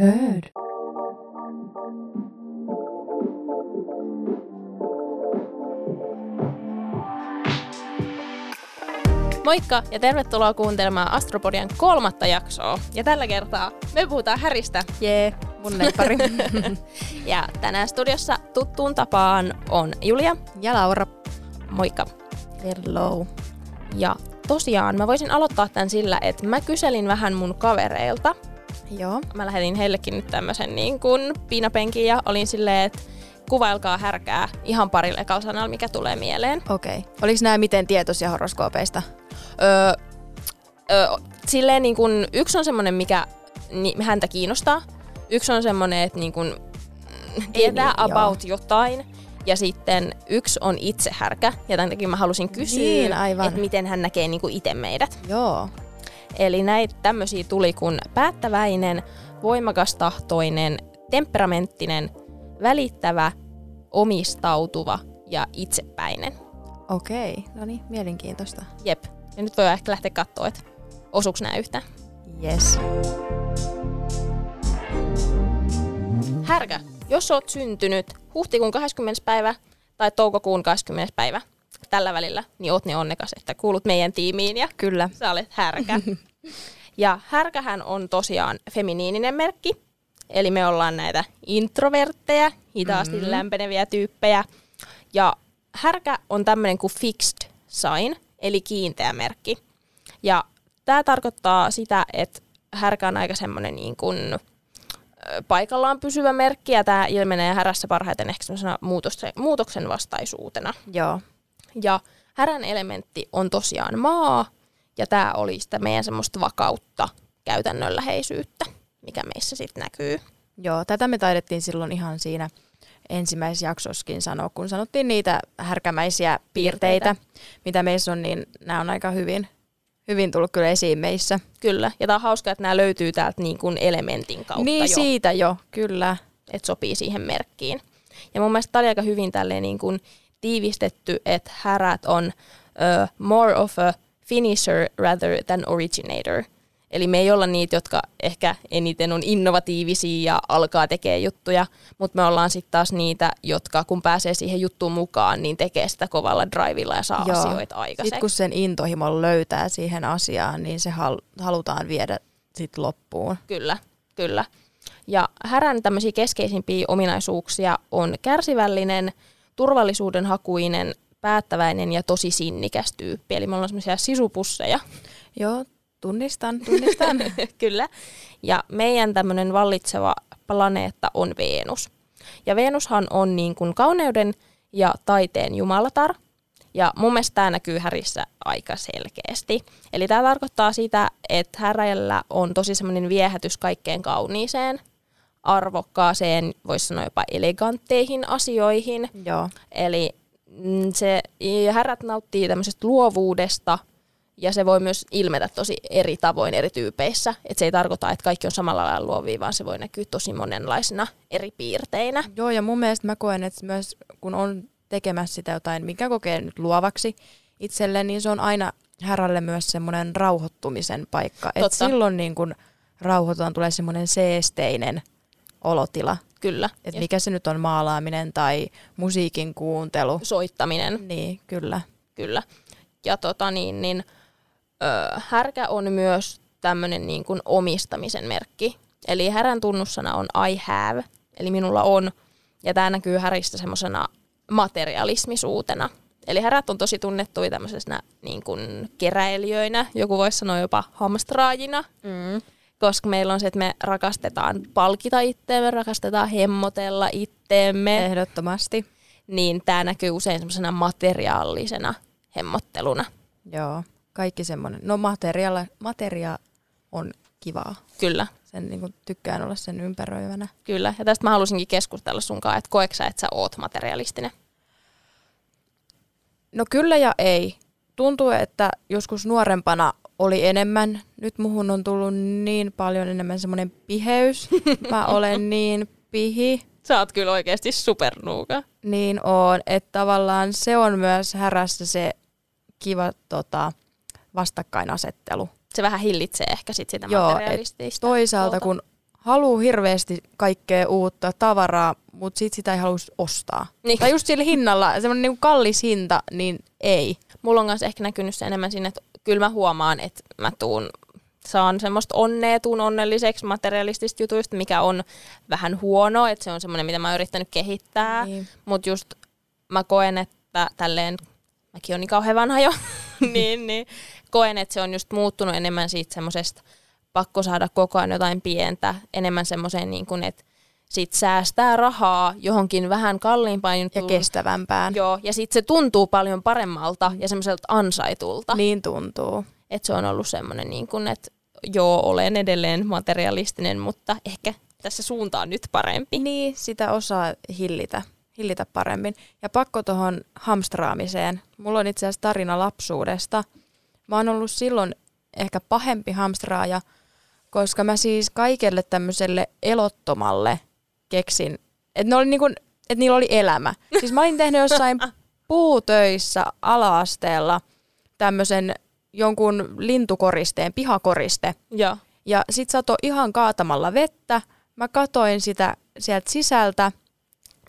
Heard. Moikka ja tervetuloa kuuntelemaan Astropodian kolmatta jaksoa. Ja tällä kertaa me puhutaan Häristä. Jee, mun lemppari. Ja tänään studiossa tuttuun tapaan on Julia. ja Laura. Moikka. Hello. Ja tosiaan mä voisin aloittaa tämän sillä, että mä kyselin vähän mun kavereilta. Joo. Mä lähetin heillekin nyt tämmöisen niin kuin piinapenkin ja olin silleen, että kuvailkaa härkää ihan parille ekalla sanalla, mikä tulee mieleen. Okei. Okay. Oliko nämä miten tietoisia horoskoopeista? Öö, öö, silleen niin kun, yksi on semmoinen, mikä ni, häntä kiinnostaa. Yksi on semmoinen, että niin kun, tietää niin, about jotain. Ja sitten yksi on itse härkä. Ja tämän takia mä halusin kysyä, Niin, aivan. että miten hän näkee niin itse meidät. Joo. Eli näitä tämmöisiä tuli kuin päättäväinen, voimakastahtoinen, temperamenttinen, välittävä, omistautuva ja itsepäinen. Okei. No niin, mielenkiintoista. Jep. Ja nyt voi ehkä lähteä katsoa, että osuuks nämä yhtään. Yes. Härkä, jos oot syntynyt huhtikuun 20. päivä tai toukokuun 20. päivä tällä välillä, niin oot niin onnekas, että kuulut meidän tiimiin ja Kyllä. sä olet härkä. ja härkähän on tosiaan feminiininen merkki, eli me ollaan näitä introvertteja, hitaasti mm-hmm. lämpeneviä tyyppejä. Ja härkä on tämmöinen kuin fixed sign, eli kiinteä merkki. Ja tämä tarkoittaa sitä, että härkä on aika semmoinen niin kuin, paikallaan pysyvä merkki, ja tämä ilmenee härässä parhaiten ehkä semmoisena muutoksen vastaisuutena. Joo. Ja härän elementti on tosiaan maa, ja tämä oli sitä meidän semmoista vakautta, käytännönläheisyyttä, mikä meissä sitten näkyy. Joo, tätä me taidettiin silloin ihan siinä ensimmäisessä jaksossakin sanoa, kun sanottiin niitä härkämäisiä piirteitä, mitä meissä on, niin nämä on aika hyvin, hyvin tullut kyllä esiin meissä. Kyllä, ja tämä on hauskaa, että nämä löytyy täältä niin kuin elementin kautta niin jo, siitä jo, kyllä. että sopii siihen merkkiin. Ja mun mielestä tämä oli aika hyvin tälleen niin kuin tiivistetty, että härät on uh, more of a finisher rather than originator. Eli me ei olla niitä, jotka ehkä eniten on innovatiivisia ja alkaa tekee juttuja, mutta me ollaan sitten taas niitä, jotka kun pääsee siihen juttuun mukaan, niin tekee sitä kovalla drivilla ja saa Joo. asioita aikaiseksi. Sitten kun sen intohimon löytää siihen asiaan, niin se hal- halutaan viedä sit loppuun. Kyllä, kyllä. Ja härän tämmöisiä keskeisimpiä ominaisuuksia on kärsivällinen, turvallisuudenhakuinen, päättäväinen ja tosi sinnikäs tyyppi. Eli me ollaan semmoisia sisupusseja. Joo, tunnistan, tunnistan. Kyllä. Ja meidän tämmöinen vallitseva planeetta on Venus. Ja Venushan on niin kuin kauneuden ja taiteen jumalatar. Ja mun mielestä tämä näkyy härissä aika selkeästi. Eli tämä tarkoittaa sitä, että häräjällä on tosi semmoinen viehätys kaikkeen kauniiseen, arvokkaaseen, voisi sanoa jopa elegantteihin asioihin. Joo, Eli mm, se, härät nauttii tämmöisestä luovuudesta ja se voi myös ilmetä tosi eri tavoin eri tyypeissä. Et se ei tarkoita, että kaikki on samalla lailla luovia, vaan se voi näkyä tosi monenlaisina eri piirteinä. Joo, ja mun mielestä mä koen, että myös kun on tekemässä sitä jotain, mikä kokee nyt luovaksi itselle, niin se on aina härälle myös semmoinen rauhoittumisen paikka. Että Totta. silloin niin kun rauhoitutaan, tulee semmoinen seesteinen olotila. Kyllä. Ja mikä se nyt on maalaaminen tai musiikin kuuntelu. soittaminen, Niin, kyllä. kyllä. Ja tota niin, niin ö, härkä on myös tämmöinen niin kuin omistamisen merkki. Eli härän tunnussana on I have, eli minulla on. Ja tämä näkyy häristä semmoisena materialismisuutena. Eli härät on tosi tunnettuja tämmöisenä niin kuin keräilijöinä, joku voisi sanoa jopa hamstraajina, Mm. Koska meillä on se, että me rakastetaan palkita itteemme, rakastetaan hemmotella itteemme, Ehdottomasti. niin tämä näkyy usein semmoisena materiaalisena hemmotteluna. Joo, kaikki semmoinen. No materia, materia on kivaa. Kyllä, Sen niin kuin, tykkään olla sen ympäröivänä. kyllä. Ja tästä mä halusinkin keskustella sunkaan, että koetko sä, että sä oot materialistinen? No kyllä ja ei. Tuntuu, että joskus nuorempana oli enemmän. Nyt muhun on tullut niin paljon enemmän semmoinen piheys. Mä olen niin pihi, Sä oot kyllä oikeasti supernuuka. niin on, että tavallaan se on myös härässä se kiva tota, vastakkainasettelu. Se vähän hillitsee ehkä sit sitä Joo, materialistista. Toisaalta puolta. kun haluu hirveästi kaikkea uutta tavaraa, mutta sit sitä ei halus ostaa. Niin. Tai just sillä hinnalla, semmoinen niinku kallis hinta, niin ei. Mulla on myös ehkä näkynyt se enemmän siinä, että kyllä mä huomaan, että mä tuun saan semmoista onnea, tuun onnelliseksi materialistista jutuista, mikä on vähän huono, että se on semmoinen, mitä mä oon yrittänyt kehittää. Niin. Mutta just mä koen, että tälleen, mäkin on niin kauhean vanha jo, niin, niin koen, että se on just muuttunut enemmän siitä semmoisesta pakko saada koko ajan jotain pientä, enemmän semmoiseen niin kuin, että sit säästää rahaa johonkin vähän kalliimpaan Ja juttuun. kestävämpään. Joo, ja sitten se tuntuu paljon paremmalta ja semmoiselta ansaitulta. Niin tuntuu. Että se on ollut semmoinen, niin kuin, että joo, olen edelleen materialistinen, mutta ehkä tässä suunta on nyt parempi. Niin, sitä osaa hillitä, hillitä paremmin. Ja pakko tuohon hamstraamiseen. Mulla on itse asiassa tarina lapsuudesta. Mä oon ollut silloin ehkä pahempi hamstraaja, koska mä siis kaikelle tämmöiselle elottomalle keksin, että ne oli niinku, että niillä oli elämä. Siis mä olin tehnyt jossain puutöissä ala-asteella tämmöisen jonkun lintukoristeen, pihakoriste. Joo. Ja sit sato ihan kaatamalla vettä. Mä katoin sitä sieltä sisältä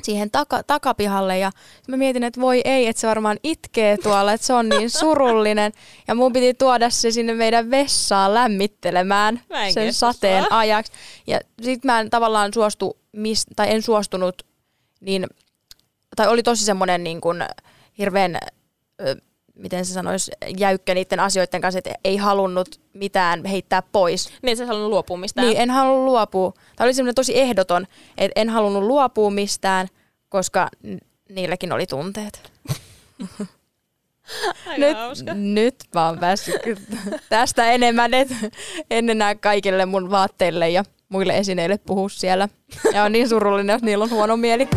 siihen taka, takapihalle ja mä mietin, että voi ei, että se varmaan itkee tuolla, että se on niin surullinen. Ja mun piti tuoda se sinne meidän vessaan lämmittelemään Mä en sen kestä sateen ajaksi. Ja sit mä en tavallaan suostu, mis, tai en suostunut, niin, tai oli tosi semmoinen niin kuin hirveän, ö, miten se sanoisi, jäykkä niiden asioiden kanssa, että ei halunnut mitään heittää pois. Niin sä halunnut luopua mistään. Niin, en halunnut luopua. Tämä oli semmoinen tosi ehdoton, että en halunnut luopua mistään, koska niilläkin oli tunteet. Nyt, hauska. nyt mä oon päässyt tästä enemmän, että en enää kaikille mun vaatteille ja muille esineille puhu siellä. Ja on niin surullinen, jos niillä on huono mieli.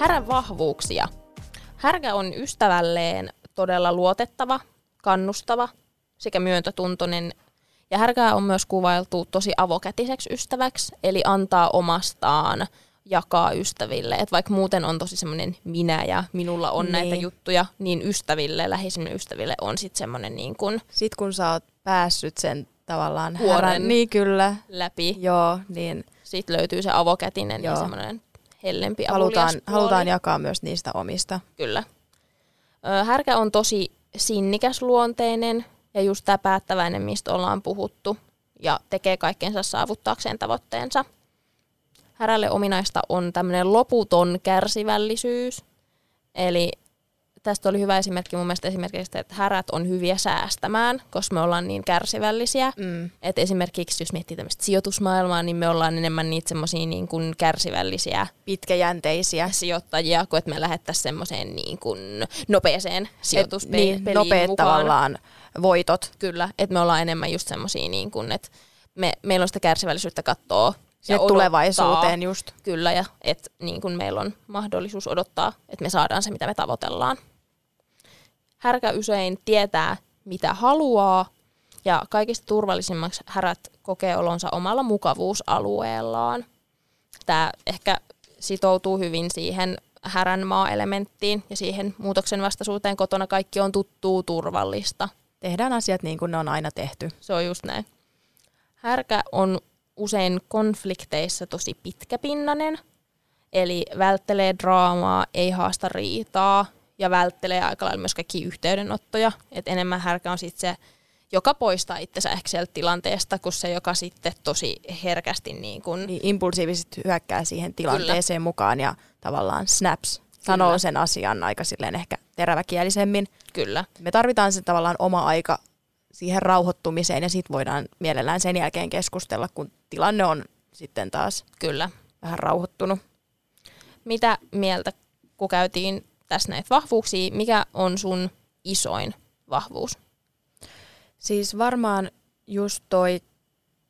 Härän vahvuuksia. Härkä on ystävälleen todella luotettava, kannustava sekä myöntötuntoinen. Ja härkää on myös kuvailtu tosi avokätiseksi ystäväksi, eli antaa omastaan, jakaa ystäville. Et vaikka muuten on tosi semmoinen minä ja minulla on niin. näitä Niin. juttuja, niin ystäville, läheisimmille ystäville on sitten semmoinen niin kuin Sitten kun sä oot päässyt sen tavallaan härän, niin kyllä, läpi. joo, niin Sitten löytyy se avokätinen ja Joo. semmoinen hellempi halutaan, halutaan jakaa myös niistä omista. Kyllä. Härkä on tosi sinnikäs luonteinen ja just tämä päättäväinen, mistä ollaan puhuttu, ja tekee kaikkensa saavuttaakseen tavoitteensa. Härälle ominaista on tämmöinen loputon kärsivällisyys. Eli tästä oli hyvä esimerkki mun mielestä esimerkiksi, että härät on hyviä säästämään, koska me ollaan niin kärsivällisiä. Mm. Et esimerkiksi jos miettii tämmöistä sijoitusmaailmaa, niin me ollaan enemmän niitä semmoisia niin kuin kärsivällisiä Pitkäjänteisiä. sijoittajia, kuin että me lähettäisiin semmoiseen niin kuin nopeeseen sijoituspeliin niin, nopeat mukaan. tavallaan voitot. Kyllä, että me ollaan enemmän just semmoisia, niin kuin, että me, meillä on sitä kärsivällisyyttä katsoa Sinne odottaa. tulevaisuuteen just. Kyllä, ja että niin kuin meillä on mahdollisuus odottaa, että me saadaan se, mitä me tavoitellaan. Härkä usein tietää, mitä haluaa, ja kaikista turvallisimmaksi härät kokee olonsa omalla mukavuusalueellaan. Tämä ehkä sitoutuu hyvin siihen härän maa-elementtiin ja siihen muutoksen vastaisuuteen kotona kaikki on tuttuu, turvallista. Tehdään asiat niin kuin ne on aina tehty. Se on just näin. Härkä on usein konflikteissa tosi pitkäpinnainen, eli välttelee draamaa, ei haasta riitaa ja välttelee aika lailla myös kaikki yhteydenottoja. Et enemmän härkä on sitten se, joka poistaa itsensä ehkä sieltä tilanteesta, kun se, joka sitten tosi herkästi niin kun, Niin impulsiivisesti hyökkää siihen tilanteeseen Kyllä. mukaan ja tavallaan snaps. Sanoo Kyllä. sen asian aika silleen ehkä teräväkielisemmin. kyllä, Me tarvitaan se tavallaan oma aika siihen rauhoittumiseen ja sitten voidaan mielellään sen jälkeen keskustella, kun tilanne on sitten taas kyllä. vähän rauhoittunut. Mitä mieltä, kun käytiin tässä näitä vahvuuksia, mikä on sun isoin vahvuus? Siis varmaan just toi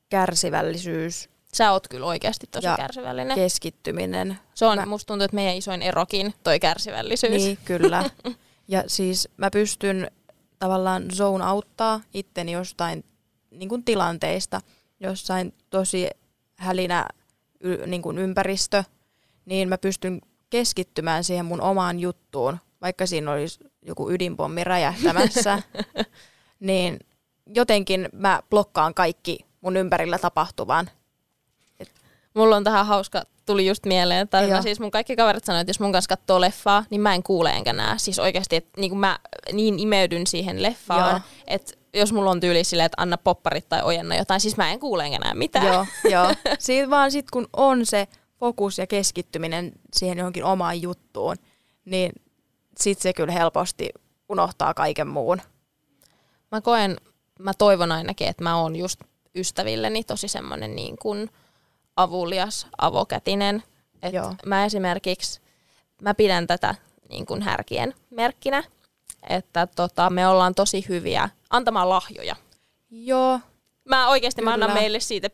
kärsivällisyys, Sä oot kyllä oikeasti tosi Ja kärsivällinen. keskittyminen. Se on, Mä- musta tuntuu, että meidän isoin erokin, toi kärsivällisyys. Niin, kyllä. Ja siis mä pystyn tavallaan zone auttaa itteni jostain niin kuin tilanteista, jossain tosi hälinä y, niin kuin ympäristö, niin mä pystyn keskittymään siihen mun omaan juttuun, vaikka siinä olisi joku ydinpommi räjähtämässä. niin jotenkin mä blokkaan kaikki mun ympärillä tapahtuvan. Mulla on tähän hauska, tuli just mieleen, että mä siis mun kaikki kaverit sanoivat, että jos mun kanssa katsoo leffaa, niin mä en kuule enkä näe. Siis oikeasti, että niin mä niin imeydyn siihen leffaan, että jos mulla on tyyli silleen, että anna popparit tai ojenna jotain, siis mä en kuule enkä näe mitään. Joo, joo. Siitä vaan sit kun on se fokus ja keskittyminen siihen johonkin omaan juttuun, niin sit se kyllä helposti unohtaa kaiken muun. Mä koen, mä toivon ainakin, että mä oon just ystävilleni tosi semmoinen niin kuin avulias, avokätinen. Et Joo. mä esimerkiksi, mä pidän tätä niin kuin härkien merkkinä, että tota, me ollaan tosi hyviä antamaan lahjoja. Joo, Mä oikeasti mä annan meille siitä,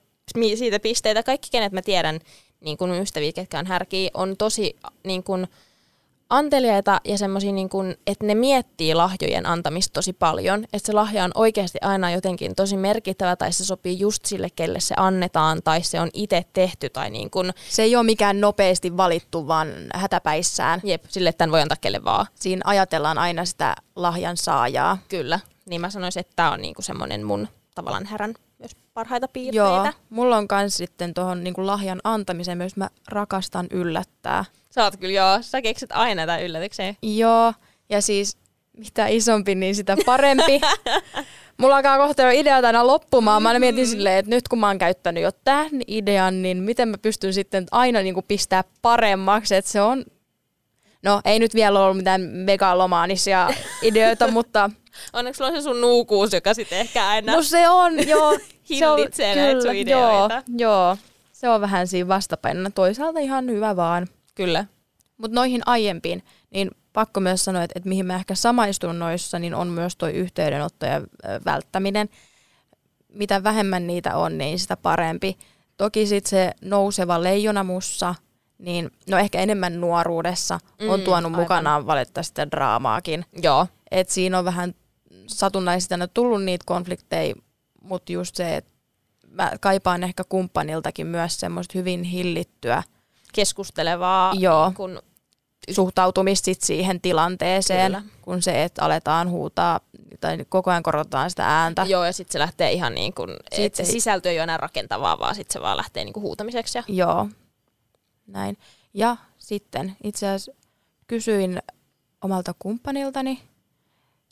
siitä pisteitä. Kaikki, kenet mä tiedän, niin kuin ystäviä, ketkä on härkiä, on tosi niin kuin, anteliaita ja semmoisia, niin kuin, että ne miettii lahjojen antamista tosi paljon. Että se lahja on oikeasti aina jotenkin tosi merkittävä tai se sopii just sille, kelle se annetaan tai se on itse tehty tai niin kuin, se ei ole mikään nopeasti valittu, vaan hätäpäissään. jep, sille, että tämän voi antaa kelle vaan. Siinä ajatellaan aina sitä lahjan saajaa. Kyllä. Niin mä sanoisin, että tämä on niin kuin semmoinen mun tavallaan härän myös parhaita piirteitä. Joo, mulla on kans sitten tuohon niinku lahjan antamiseen myös, mä rakastan yllättää. Sä oot kyllä joo, sä keksit aina tämän yllätykseen. Joo, ja siis mitä isompi, niin sitä parempi. Mulla alkaa kohta jo ideat aina loppumaan. Mä aina mietin silleen, että nyt kun mä oon käyttänyt jo tämän idean, niin miten mä pystyn sitten aina niin kuin pistää paremmaksi, että se on... No, ei nyt vielä ollut mitään megalomaanisia ideoita, mutta Onneksi sulla on se sun nuukuus, joka sitten ehkä aina... no se on, joo. se on, näitä sun joo, ideoita. joo, se on vähän siinä vastapainona. Toisaalta ihan hyvä vaan. Kyllä. Mutta noihin aiempiin, niin pakko myös sanoa, että, että mihin mä ehkä samaistun noissa, niin on myös toi yhteydenotto ja ö, välttäminen. Mitä vähemmän niitä on, niin sitä parempi. Toki sitten se nouseva leijonamussa, niin no ehkä enemmän nuoruudessa on Mm, tuonut aivan. mukanaan valitettavasti sitä draamaakin. Joo. Et siinä on vähän satunnaisesti aina tullut niitä konflikteja, mutta just se, että mä kaipaan ehkä kumppaniltakin myös semmoista hyvin hillittyä Keskustelevaa. Joo. Kun, suhtautumista sit siihen tilanteeseen, Kyllä. kun se, että aletaan huutaa tai koko ajan korotetaan sitä ääntä. joo, ja sitten se lähtee ihan niin kuin, että se sisältö ei ole enää rakentavaa, vaan sitten se vaan lähtee niin kuin huutamiseksi. Ja... Joo, näin. Ja sitten itse asiassa kysyin omalta kumppaniltani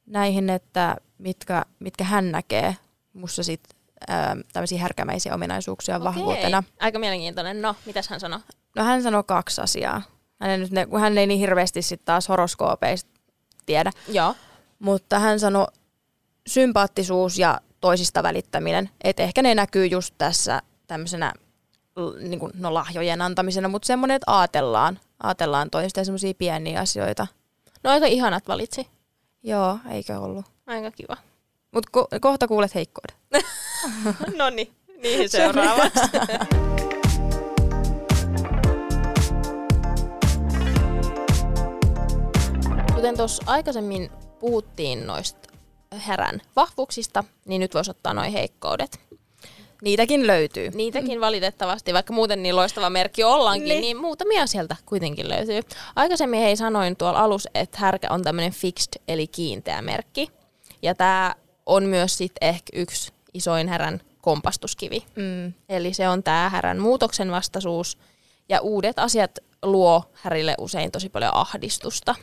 näihin, että mitkä, mitkä hän näkee mussa sit ää, tämmöisiä härkämäisiä ominaisuuksia okay. vahvuutena. Aika mielenkiintoinen. No, mitäs hän sanoi? No hän sanoi kaksi asiaa. Hän ei, nyt ne, kun hän ei niin hirveästi sitten taas horoskoopeista tiedä. Joo. Mutta hän sanoi sympaattisuus ja toisista välittäminen. Että ehkä ne näkyy just tässä tämmöisenä niin kuin, no, lahjojen antamisena, mutta semmoinen, että aatellaan, aatellaan toista ja semmoisia pieniä asioita. No aika ihanat valitsi. Joo, eikö ollut. Aika kiva. Mutta ko- kohta kuulet heikkoudet. no niin, niihin seuraavaksi. Kuten tuossa aikaisemmin puhuttiin noista härän vahvuuksista, niin nyt voisi ottaa noin heikkoudet. Niitäkin löytyy. Niitäkin valitettavasti, vaikka muuten niin loistava merkki ollaankin, Niin. niin. muutamia sieltä kuitenkin löytyy. Aikaisemmin hei sanoin tuolla alussa, että härkä on tämmöinen fixed eli kiinteä merkki. Ja tämä on myös sitten ehkä yksi isoin härän kompastuskivi. Mm, Eli se on tämä härän muutoksen vastaisuus. Ja uudet asiat luo härille usein tosi paljon ahdistusta.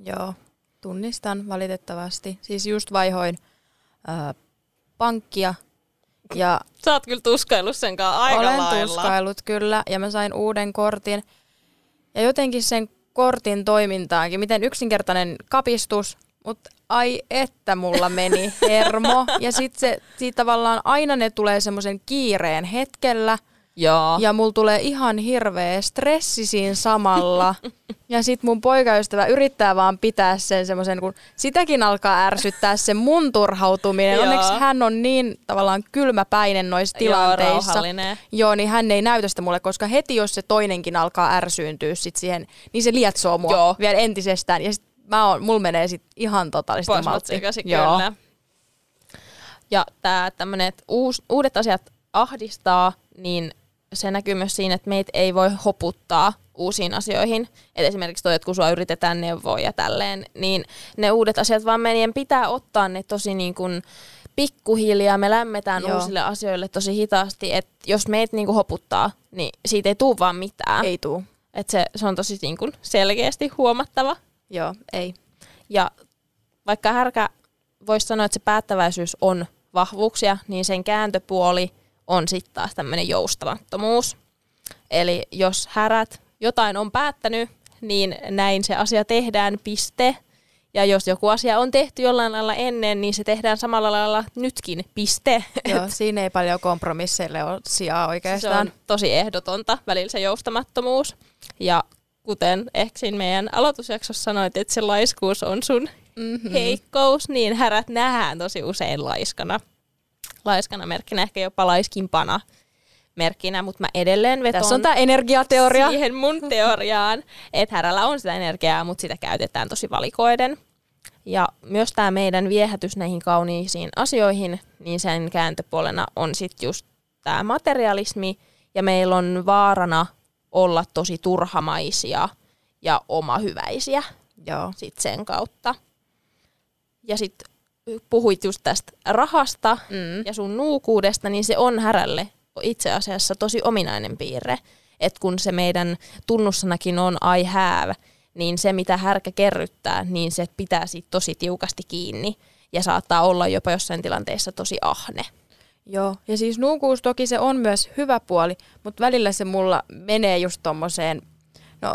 joo, tunnistan valitettavasti. Siis just vaihoin ää, pankkia ja Sä oot kyllä tuskaillut sen kanssa aika Olen lailla. tuskailut kyllä ja mä sain uuden kortin. Ja jotenkin sen kortin toimintaankin, miten yksinkertainen kapistus, mutta ai että mulla meni hermo. Ja sitten se, siitä tavallaan aina ne tulee semmoisen kiireen hetkellä Joo. ja mulla tulee ihan hirveä stressi siinä samalla. Ja sitten mun poikaystävä yrittää vaan pitää sen semmoisen, kun sitäkin alkaa ärsyttää se mun turhautuminen. Joo. Onneksi hän on niin tavallaan kylmäpäinen noissa Joo, tilanteissa. rauhallinen. Joo, niin hän ei näytä sitä mulle, koska heti jos se toinenkin alkaa ärsyyntyä sit siihen, niin se lietsoo mua Joo. vielä entisestään. Ja sit mä oon, mulla menee sit ihan totaalisesti Posmat maltti. sekaisin, Joo. kyllä. Ja tämä tämmöinen, että uus, uudet asiat ahdistaa, niin se näkyy myös siinä, että meitä ei voi hoputtaa uusiin asioihin. Et esimerkiksi toi, että kun sua yritetään neuvoa ja tälleen, niin ne uudet asiat vaan meidän pitää ottaa ne tosi niin kuin pikkuhiljaa. Me lämmetään Joo. uusille asioille tosi hitaasti, että jos meitä niin kuin hoputtaa, niin siitä ei tule vaan mitään. Ei tuu. Et se, se on tosi niin kuin selkeästi huomattava. Joo, ei. Ja vaikka härkä voisi sanoa, että se päättäväisyys on vahvuuksia, niin sen kääntöpuoli on sitten taas tämmöinen joustamattomuus. Eli jos härät jotain on päättänyt, niin näin se asia tehdään, piste. Ja jos joku asia on tehty jollain lailla ennen, niin se tehdään samalla lailla nytkin, piste. Joo, siinä ei paljon kompromisseille ole sijaa se oikeastaan. on tosi ehdotonta välillä se joustamattomuus. Ja kuten ehkä siinä meidän aloitusjaksossa sanoit, että se laiskuus on sun Mm-hmm. heikkous, niin härät nähdään tosi usein laiskana. Laiskana merkkinä, ehkä jopa laiskimpana merkkinä, mutta mä edelleen veton Tässä on tämä energiateoria. siihen mun teoriaan, että härällä on sitä energiaa, mutta sitä käytetään tosi valikoiden. Ja myös tämä meidän viehätys näihin kauniisiin asioihin, niin sen kääntöpuolena on sitten just tämä materialismi, ja meillä on vaarana olla tosi turhamaisia ja omahyväisiä Joo. sit sen kautta. Ja sitten puhuit just tästä rahasta Mm. ja sun nuukuudesta, niin se on härälle itse asiassa tosi ominainen piirre. Että kun se meidän tunnussanakin on I have, niin se mitä härkä kerryttää, niin se pitää siitä tosi tiukasti kiinni ja saattaa olla jopa jossain tilanteessa tosi ahne. Joo, ja siis nuukuus toki se on myös hyvä puoli, mutta välillä se mulla menee just tommoseen, no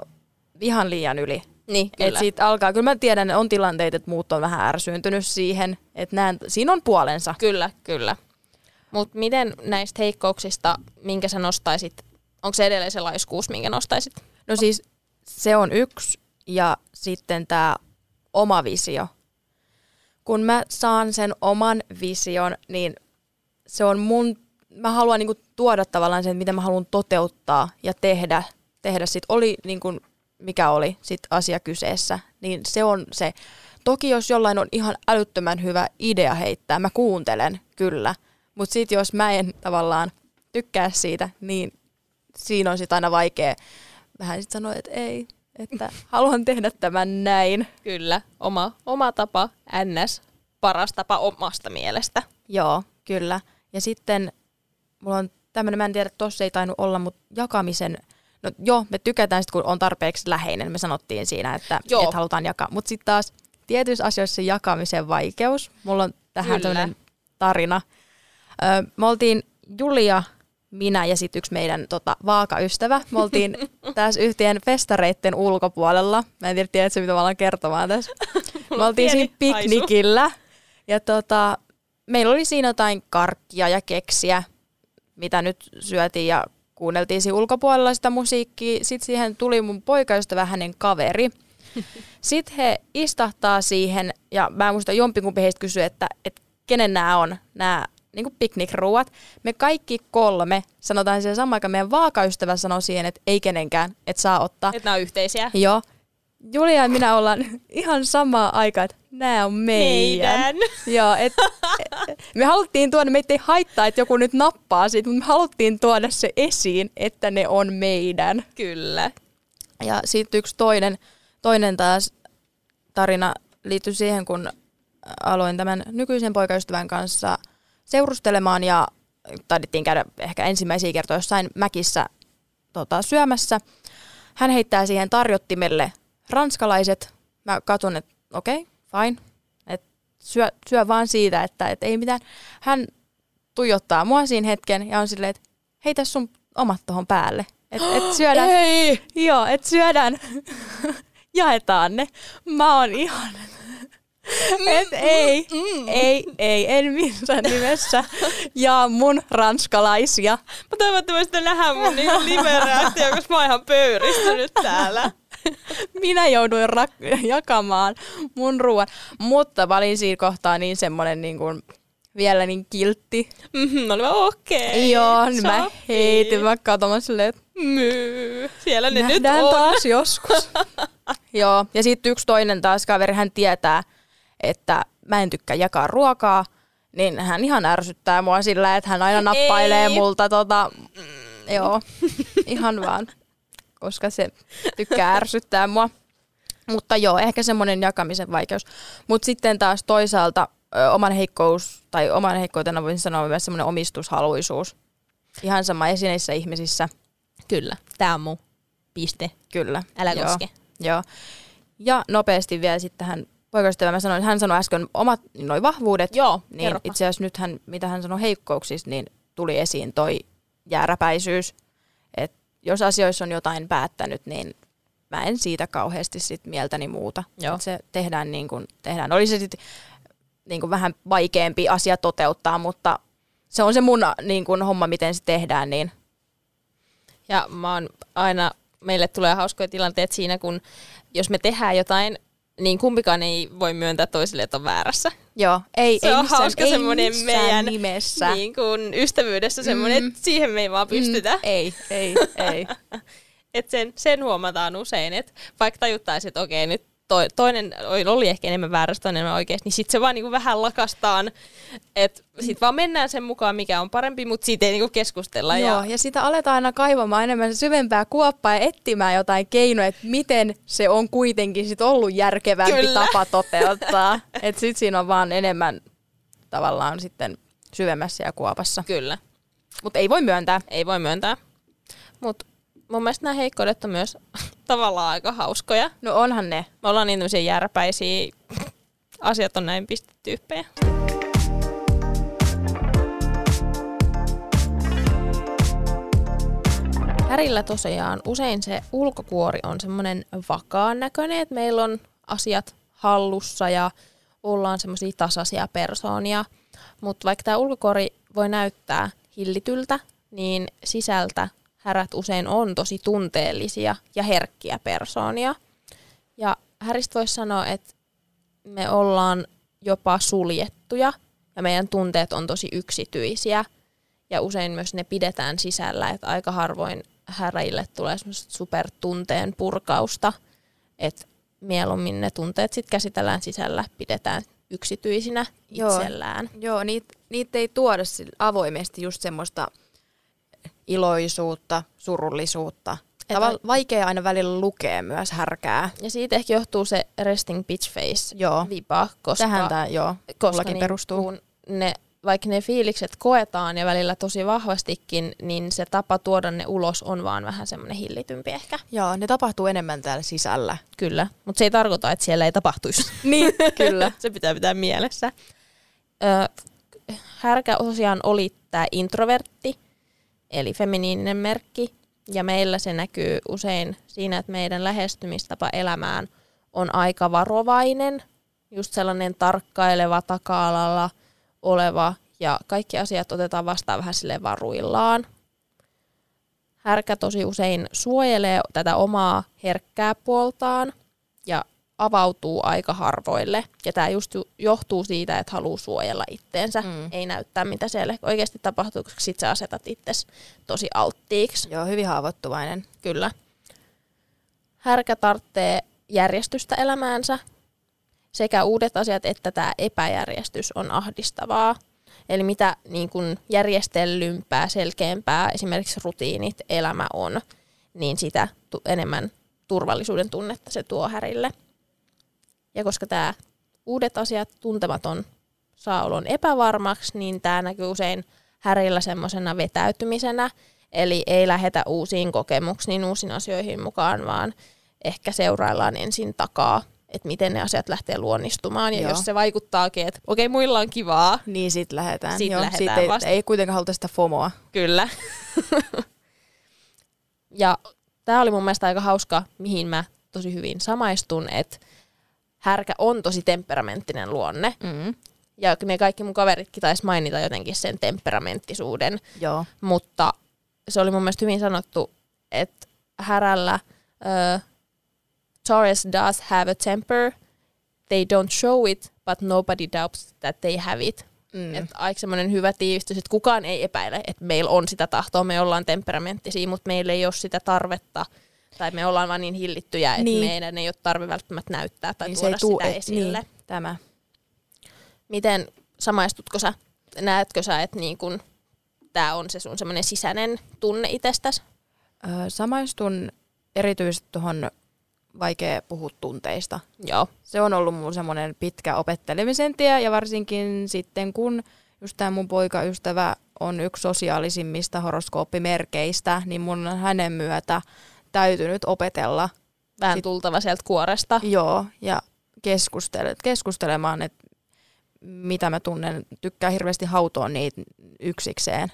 ihan liian yli. Niin, Et siitä alkaa, kyllä mä tiedän, että on tilanteita, että muut on vähän ärsyyntynyt siihen, että näen, siinä on puolensa. Kyllä, kyllä. Mutta miten näistä heikkouksista, minkä sä nostaisit, onko se edelleen se laiskuus, minkä nostaisit? No siis se on yksi, ja sitten tämä oma visio. Kun mä saan sen oman vision, niin se on mun, mä haluan niinku tuoda tavallaan sen, mitä mä haluan toteuttaa ja tehdä, tehdä sit oli niinku, mikä oli sit asia kyseessä, niin se on se. Toki jos jollain on ihan älyttömän hyvä idea heittää, mä kuuntelen kyllä, mutta sitten jos mä en tavallaan tykkää siitä, niin siinä on sitten aina vaikea vähän sitten sanoa, että ei, että haluan tehdä tämän näin. Kyllä, oma, oma tapa, ns. paras tapa omasta mielestä. Joo, kyllä. Ja sitten mulla on tämmöinen, mä en tiedä, tossa ei tainnut olla, mutta jakamisen, no joo, me tykätään sitten, kun on tarpeeksi läheinen, me sanottiin siinä, että, Joo. että halutaan jakaa. Mutta sitten taas tietyissä asioissa jakamisen vaikeus. Mulla on tähän tämmöinen tarina. Öö, me oltiin Julia, minä ja sitten yksi meidän tota, vaakaystävä. Me oltiin tässä yhtiön festareitten ulkopuolella. Mä en tiedä, tiedätkö, mitä mä alan kertomaan tässä. Me oltiin siinä haisu. piknikillä ja tota, meillä oli siinä jotain karkkia ja keksiä, mitä nyt syötiin ja kuunneltiin siinä ulkopuolella sitä musiikkia. Sitten siihen tuli mun poikaystävä hänen kaveri. Sitten he istahtaa siihen ja mä en muista jompikumpi heistä kysyi, että, että kenen nämä on, nämä niin piknikruuat. Me kaikki kolme, sanotaan se sama aikaan, meidän vaakaystävä sanoi siihen, että ei kenenkään, että saa ottaa. Että nämä on yhteisiä. Joo. Julia ja minä ollaan ihan samaa aikaa, että nämä on meidän. Meidän. Joo, et, me haluttiin tuoda, meitä ei haittaa, että joku nyt nappaa siitä, mutta me haluttiin tuoda se esiin, että ne on meidän. Kyllä. Ja sitten yksi toinen, toinen taas tarina liittyy siihen, kun aloin tämän nykyisen poikaystävän kanssa seurustelemaan ja taidettiin käydä ehkä ensimmäisiä kertoja jossain mäkissä tota, syömässä. Hän heittää siihen tarjottimelle ranskalaiset. Mä katson, että okei, okay, fine. Et syö, syö vaan siitä, että et ei mitään. Hän tuijottaa mua siinä hetken ja on silleen, että heitä sun omat tuohon päälle. Et, et syödään, Ei! Joo, että syödään, jaetaan ne. Mä oon ihan, et ei, ei, ei, en missään nimessä. Ja mun ranskalaisia. Mä toivon, että voisitte nähdä mun ihan live-reaktio, koska mä oon ihan pöyristynyt täällä. Minä jouduin rak- jakamaan mun ruoan. Mutta mä olin siinä kohtaa niin semmonen niin kuin, vielä niin kiltti. Mm-hmm, mä vaan okei. Joo, niin mä heitin, mä katsomaan silleen, että Myy. Siellä ne nyt on. taas joskus. Joo, ja sitten yksi toinen taas kaveri, hän tietää, että mä en tykkää jakaa ruokaa, niin hän ihan ärsyttää mua sillä, että hän aina nappailee Ei. multa tota, Joo, ihan vaan, koska se tykkää ärsyttää mua. Mutta joo, ehkä semmoinen jakamisen vaikeus. Mutta sitten taas toisaalta ö, oman heikkous, tai oman heikkoutena voisin sanoa myös semmoinen omistushaluisuus. Ihan sama esineissä ihmisissä, Kyllä, tää on mun piste. kyllä. Älä joo, koske. Joo. Ja nopeasti vielä sitten hän, poikaystävä, mä sanoin, hän sanoi äsken omat noin vahvuudet, Joo, niin kerropa. itse asiassa nyt hän, mitä hän sanoi heikkouksista, niin tuli esiin toi jääräpäisyys. Jos asioissa on jotain päättänyt, niin mä en siitä kauheasti sit mieltäni muuta. Joo. Et se tehdään niin kuin tehdään. Oli se sitten niin kuin vähän vaikeampi asia toteuttaa, mutta se on se mun niin kuin homma, miten se tehdään, niin Ja mä oon aina, meille tulee hauskoja tilanteet siinä, kun jos me tehdään jotain, niin kumpikaan ei voi myöntää toiselle, että on väärässä. joo, ei, Se ei on missään, hauska ei semmoinen meidän nimessä. Niin kuin ystävyydessä semmoinen, Mm. että siihen me ei vaan pystytä. Mm, ei, ei, ei. Et sen, sen huomataan usein, että vaikka tajuttaisiin, että okei, nyt to, toinen oli ehkä enemmän väärässä, toinen enemmän oikeassa, niin sitten se vaan niinku vähän lakastaan. Että sitten vaan mennään sen mukaan, mikä on parempi, mutta siitä ei niinku keskustella. Joo, Ja, ja sitä aletaan aina kaivamaan enemmän syvempää kuoppaa ja etsimään jotain keinoja, että miten se on kuitenkin sit ollut järkevämpi Kyllä. tapa toteuttaa. että sitten siinä on vaan enemmän tavallaan sitten syvemmässä ja kuopassa. kyllä, Mutta ei voi myöntää. ei voi myöntää. Mutta mun mielestä nämä heikkoudet on myös tavallaan aika hauskoja. No onhan ne. Me ollaan niin tämmöisiä järpäisiä, asiat on näin pistetyyppejä. Härillä tosiaan usein se ulkokuori on semmoinen vakaan näköinen, että meillä on asiat hallussa ja ollaan semmoisia tasaisia persoonia. Mutta vaikka tämä ulkokuori voi näyttää hillityltä, niin sisältä härät usein on tosi tunteellisia ja herkkiä persoonia. Ja Häristä voisi sanoa, että me ollaan jopa suljettuja ja meidän tunteet on tosi yksityisiä ja usein myös ne pidetään sisällä, että aika harvoin häräille tulee semmoista supertunteen purkausta, että mieluummin ne tunteet sitten käsitellään sisällä, pidetään yksityisinä Joo. itsellään. Joo, niitä niit ei tuoda avoimesti just semmoista iloisuutta, surullisuutta. Tavallaan vaikea aina välillä lukea myös härkää. Ja siitä ehkä johtuu se resting bitch face Joo. vipa, koska Tähän tämä, joo, koska niin perustuu. Kun ne, vaikka ne fiilikset koetaan ja välillä tosi vahvastikin, niin se tapa tuoda ne ulos on vaan vähän semmoinen hillitympi ehkä. Joo, ne tapahtuu enemmän täällä sisällä. Kyllä, mutta se ei tarkoita, että siellä ei tapahtuisi. Niin, kyllä. se pitää pitää mielessä. Ö, härkä tosiaan oli tämä introvertti, eli feminiininen merkki, ja meillä se näkyy usein siinä, että meidän lähestymistapa elämään on aika varovainen, just sellainen tarkkaileva, taka-alalla oleva, ja kaikki asiat otetaan vastaan vähän sille varuillaan. Härkä tosi usein suojelee tätä omaa herkkää puoltaan. Ja avautuu aika harvoille. Ja tämä just ju- johtuu siitä, että haluaa suojella itteensä, Mm. ei näyttää mitä siellä oikeasti tapahtuu, koska sit sä asetat itsesi tosi alttiiksi. Joo, hyvin haavoittuvainen. Kyllä. Härkä tarvitsee järjestystä elämäänsä. Sekä uudet asiat että tämä epäjärjestys on ahdistavaa. Eli mitä niin kun järjestellympää, selkeämpää esimerkiksi rutiinit, elämä on, niin sitä enemmän turvallisuuden tunnetta se tuo härille. Ja koska tämä uudet asiat, tuntematon saa olon epävarmaksi, niin tämä näkyy usein härillä semmoisena vetäytymisenä, eli ei lähetä uusiin kokemuksiin, uusiin asioihin mukaan, vaan ehkä seuraillaan ensin takaa, että miten ne asiat lähtee luonnistumaan. Ja Joo. jos se vaikuttaakin, että okei, muilla on kivaa, Niin sit lähdetään. Sit Joo, lähdetään sit ei, vasta. ei kuitenkaan haluta sitä FOMOa. Kyllä. ja tämä oli mun mielestä aika hauska, mihin mä tosi hyvin samaistun, että härkä on tosi temperamenttinen luonne. Mm. Ja ne kaikki mun kaveritkin taisi mainita jotenkin sen temperamenttisuuden. Joo. Mutta se oli mun mielestä hyvin sanottu, että härällä uh, Taurus does have a temper. They don't show it, but nobody doubts that they have it. Mm. Että aika semmoinen hyvä tiivistys, että kukaan ei epäile, että meillä on sitä tahtoa, me ollaan temperamenttisia, mutta meillä ei ole sitä tarvetta, tai me ollaan vaan niin hillittyjä, että Niin. niin. meidän ei ole tarve välttämättä näyttää tai niin tuoda sitä et- esille. Niin, tämä. Miten samaistutko sä, näetkö sä, että niin kun tämä on se sun semmoinen sisäinen tunne itsestäsi? Öö, samaistun erityisesti tuohon vaikea puhua tunteista. Joo. Se on ollut mun semmoinen pitkä opettelemisen tie ja varsinkin sitten kun just tämä mun poikaystävä on yksi sosiaalisimmista horoskooppimerkeistä, niin mun hänen myötä täytynyt opetella. Vähän Sit- tultava sieltä kuoresta. Joo, ja keskustele, keskustelemaan, että mitä mä tunnen. Tykkää hirveästi hautoa niitä yksikseen,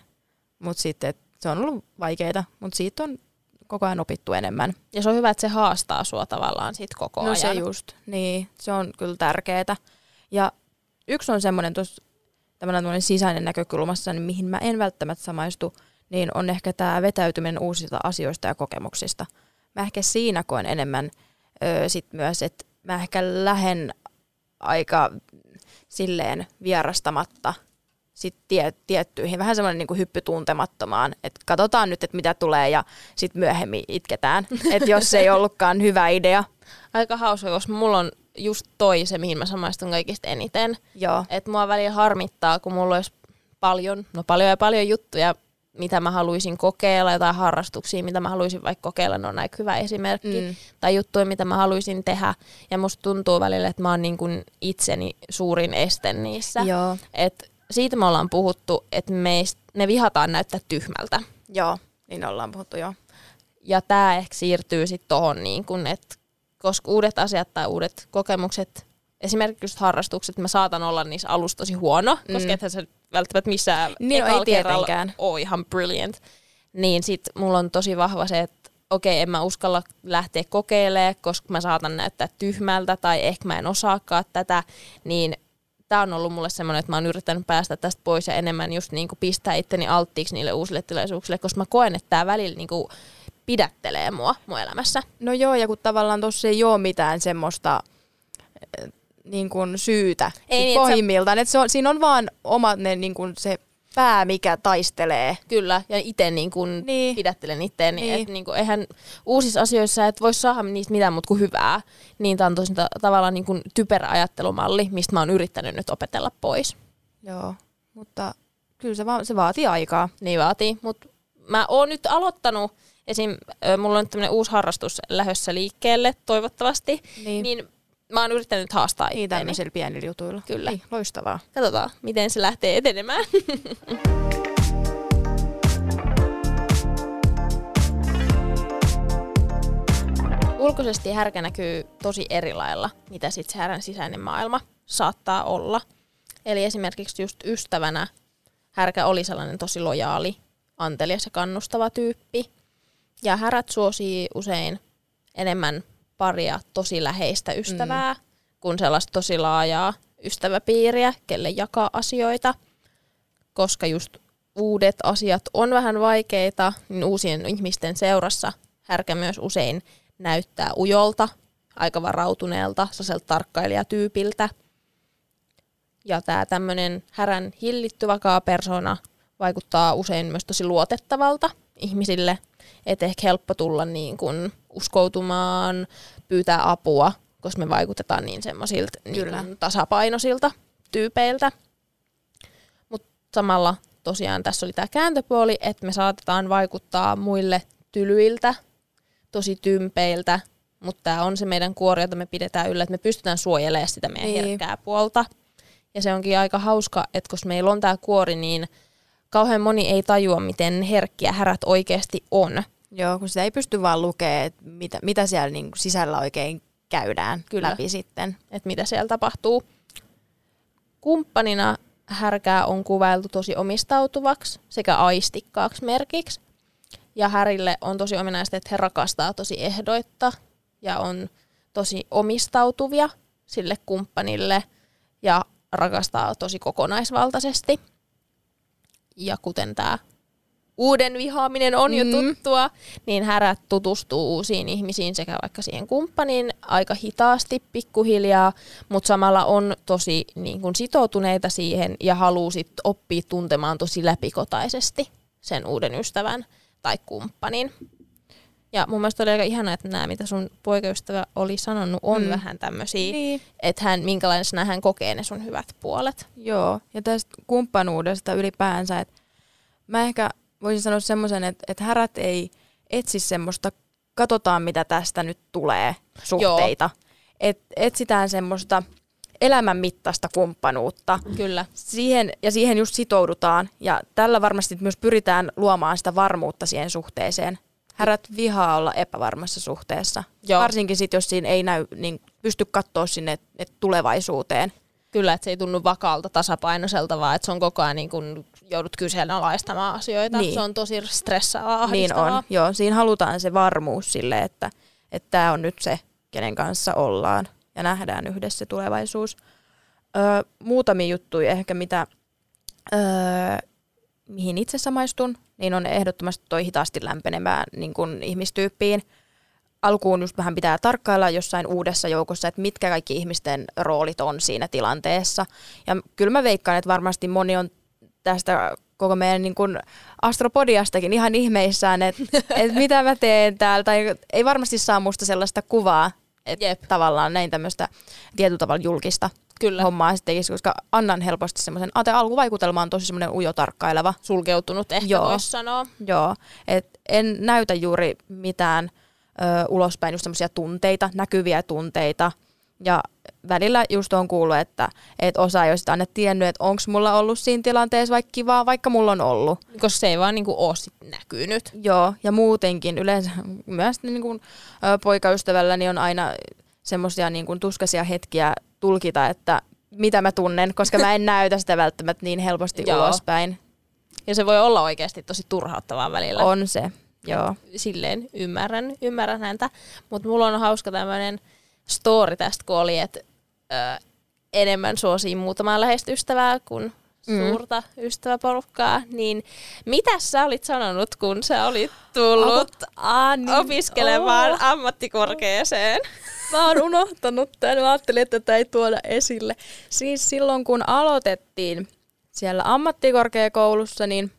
mutta sitten se on ollut vaikeaa, mutta siitä on koko ajan opittu enemmän. Ja se on hyvä, että se haastaa sua tavallaan sit koko no ajan. se just, niin, se on kyllä tärkeää. Ja yksi on semmoinen tuossa tämmöinen sisäinen näkökulmassa, niin mihin mä en välttämättä samaistu, niin on ehkä tämä vetäytyminen uusista asioista ja kokemuksista. Mä ehkä siinä koen enemmän ö, sit myös, että mä ehkä lähden aika silleen vierastamatta sit tie, tiettyihin, vähän semmoinen niin hyppy tuntemattomaan, että katsotaan nyt, että mitä tulee ja sitten myöhemmin itketään, että jos se ei ollutkaan hyvä idea. Aika hauska, koska mulla on just toi se, mihin mä samaistun kaikista eniten. Joo, Että mua välillä harmittaa, kun mulla olisi paljon, no paljon ja paljon juttuja, mitä mä haluaisin kokeilla, jotain harrastuksia, mitä mä haluaisin vaikka kokeilla, ne on aika hyvä esimerkki. Mm. Tai juttuja, mitä mä haluaisin tehdä. Ja musta tuntuu välillä, että mä oon niin kuin itseni suurin este niissä. joo, Et siitä me ollaan puhuttu, että meist, ne vihataan näyttää tyhmältä. joo, niin ollaan puhuttu joo. Ja tämä ehkä siirtyy sitten tuohon, niin kun, että koska uudet asiat tai uudet kokemukset, esimerkiksi just harrastukset, mä saatan olla niissä alussa tosi huono, Mm. koska ethän se välttämättä missään Niin, no ei tietenkään. ole ihan brilliant. Niin sit mulla on tosi vahva se, että okei, en mä uskalla lähteä kokeilemaan, koska mä saatan näyttää tyhmältä tai ehkä mä en osaakaan tätä, niin tämä on ollut mulle semmoinen, että mä oon yrittänyt päästä tästä pois ja enemmän just niinku pistää itteni alttiiksi niille uusille tilaisuuksille, koska mä koen, että tämä välillä niinku pidättelee mua mun elämässä. No joo, ja kun tavallaan tuossa ei ole mitään semmoista niin kuin syytä Ei niin, pohjimmiltaan. Et se on, siinä on vaan omat ne, niin kuin se pää, mikä taistelee. Kyllä, ja itse niin kun Niin. pidättelen itteeni, Niin. niin. että niin kun, eihän uusissa asioissa et voi saada niistä mitään muuta kuin hyvää. Niin tämä on tosi ta- tavallaan niin kun typerä ajattelumalli, mistä mä oon yrittänyt nyt opetella pois. Joo, mutta kyllä se, va- se vaatii aikaa. Niin vaatii, mutta mä oon nyt aloittanut, esim. mulla on nyt tämmönen uusi harrastus lähössä liikkeelle toivottavasti, niin, niin mä oon yrittänyt haastaa niin itteeni. tämmöisillä pienillä jutuilla. Kyllä. Niin, loistavaa. Katsotaan, miten se lähtee etenemään. Ulkoisesti härkä näkyy tosi eri lailla, mitä sit se härän sisäinen maailma saattaa olla. Eli esimerkiksi just ystävänä härkä oli sellainen tosi lojaali, antelias ja kannustava tyyppi. Ja härät suosii usein enemmän paria tosi läheistä ystävää mm. kuin sellaista tosi laajaa ystäväpiiriä, kelle jakaa asioita. Koska just uudet asiat on vähän vaikeita, niin uusien ihmisten seurassa härkä myös usein näyttää ujolta, aika varautuneelta, sellaiselta tarkkailijatyypiltä. Ja tämä tämmöinen härän hillitty vakaa persona vaikuttaa usein myös tosi luotettavalta ihmisille, että ehkä helppo tulla niin kuin uskoutumaan, pyytää apua, koska me vaikutetaan niin semmoisilta niin tasapainoisilta tyypeiltä. Mutta samalla tosiaan tässä oli tämä kääntöpuoli, että me saatetaan vaikuttaa muille tylyiltä, tosi tympeiltä, mutta tämä on se meidän kuori, jota me pidetään yllä, että me pystytään suojelemaan sitä meidän Niin. herkkää puolta. Ja se onkin aika hauska, että koska meillä on tämä kuori, niin kauhean moni ei tajua, miten herkkiä härät oikeasti on. Joo, kun sitä ei pysty vaan lukemaan, että mitä, mitä siellä niin kuin sisällä oikein käydään Kyllä. läpi sitten. että mitä siellä tapahtuu. Kumppanina härkää on kuvailtu tosi omistautuvaksi sekä aistikkaaksi merkiksi. Ja härille on tosi ominaista, että he rakastaa tosi ehdoitta ja on tosi omistautuvia sille kumppanille ja rakastaa tosi kokonaisvaltaisesti. Ja kuten tämä uuden vihaaminen on jo Mm. tuttua, niin härät tutustuu uusiin ihmisiin sekä vaikka siihen kumppaniin aika hitaasti, pikkuhiljaa, mutta samalla on tosi niin kun, sitoutuneita siihen ja haluaa sit oppia tuntemaan tosi läpikotaisesti sen uuden ystävän tai kumppanin. Ja mun mielestä oli aika ihanaa, että nämä, mitä sun poikaystävä oli sanonut, on Mm. vähän tämmöisiä, Niin. että hän, minkälaisena hän kokee ne sun hyvät puolet. Joo, ja tästä kumppanuudesta ylipäänsä, että mä ehkä voisin sanoa semmoisen, että, että härät ei etsi semmoista, katsotaan mitä tästä nyt tulee suhteita. Et, etsitään semmoista elämän mittaista kumppanuutta. Kyllä. Siihen, ja siihen just sitoudutaan. Ja tällä varmasti myös pyritään luomaan sitä varmuutta siihen suhteeseen. Härät vihaa olla epävarmassa suhteessa. Joo. Varsinkin sit, jos siinä ei näy, niin pysty katsoa sinne et tulevaisuuteen. Kyllä, että se ei tunnu vakaalta tasapainoiselta, vaan että se on koko ajan niin kun joudut kyseenalaistamaan asioita. Niin. Se on tosi stressaavaa, Niin ahdistavaa. on. Joo, siinä halutaan se varmuus sille, että tämä on nyt se, kenen kanssa ollaan ja nähdään yhdessä se tulevaisuus. Öö, muutamia juttuja ehkä, mitä, öö, mihin itse samaistun, niin on ehdottomasti toi hitaasti lämpenemään niin kuin ihmistyyppiin. Alkuun just vähän pitää tarkkailla jossain uudessa joukossa, että mitkä kaikki ihmisten roolit on siinä tilanteessa. Ja kyllä mä veikkaan, että varmasti moni on tästä koko meidän niin kuin astropodiastakin ihan ihmeissään, että, että mitä mä teen täällä. Tai ei varmasti saa musta sellaista kuvaa, että Jep. tavallaan näin tämmöistä tietyllä tavalla julkista Kyllä. hommaa sitten tekisi, koska annan helposti semmoisen, ate alkuvaikutelma on tosi semmoinen ujo tarkkaileva. Sulkeutunut ehkä Joo. voisi sanoa. Joo, et en näytä juuri mitään ö, ulospäin just semmoisia tunteita, näkyviä tunteita. Ja välillä just on kuullut, että et osa ei ole sitä aina tiennyt, että onko mulla ollut siinä tilanteessa vaikka kivaa, vaikka mulla on ollut. Koska se ei vaan niinku ole sit näkynyt. Joo, ja muutenkin yleensä myös niin kuin, ö, poikaystävälläni on aina semmoisia niin kuin tuskaisia hetkiä tulkita, että mitä mä tunnen, koska mä en näytä sitä välttämättä niin helposti Joo. ulospäin. Ja se voi olla oikeasti tosi turhauttavaa välillä. On se, joo. Silleen ymmärrän, ymmärrän häntä. Mutta mulla on hauska tämmöinen story tästä, kun oli, että enemmän suosii muutamaa läheistä ystävää Mm. suurta ystäväporukkaa. Niin mitä sä olit sanonut, kun sä olit tullut Ah, niin. opiskelemaan Oh. ammattikorkeeseen? Mä oon unohtanut tämän. Mä ajattelin, että tätä ei tuoda esille. Siis silloin, kun aloitettiin siellä ammattikorkeakoulussa, niin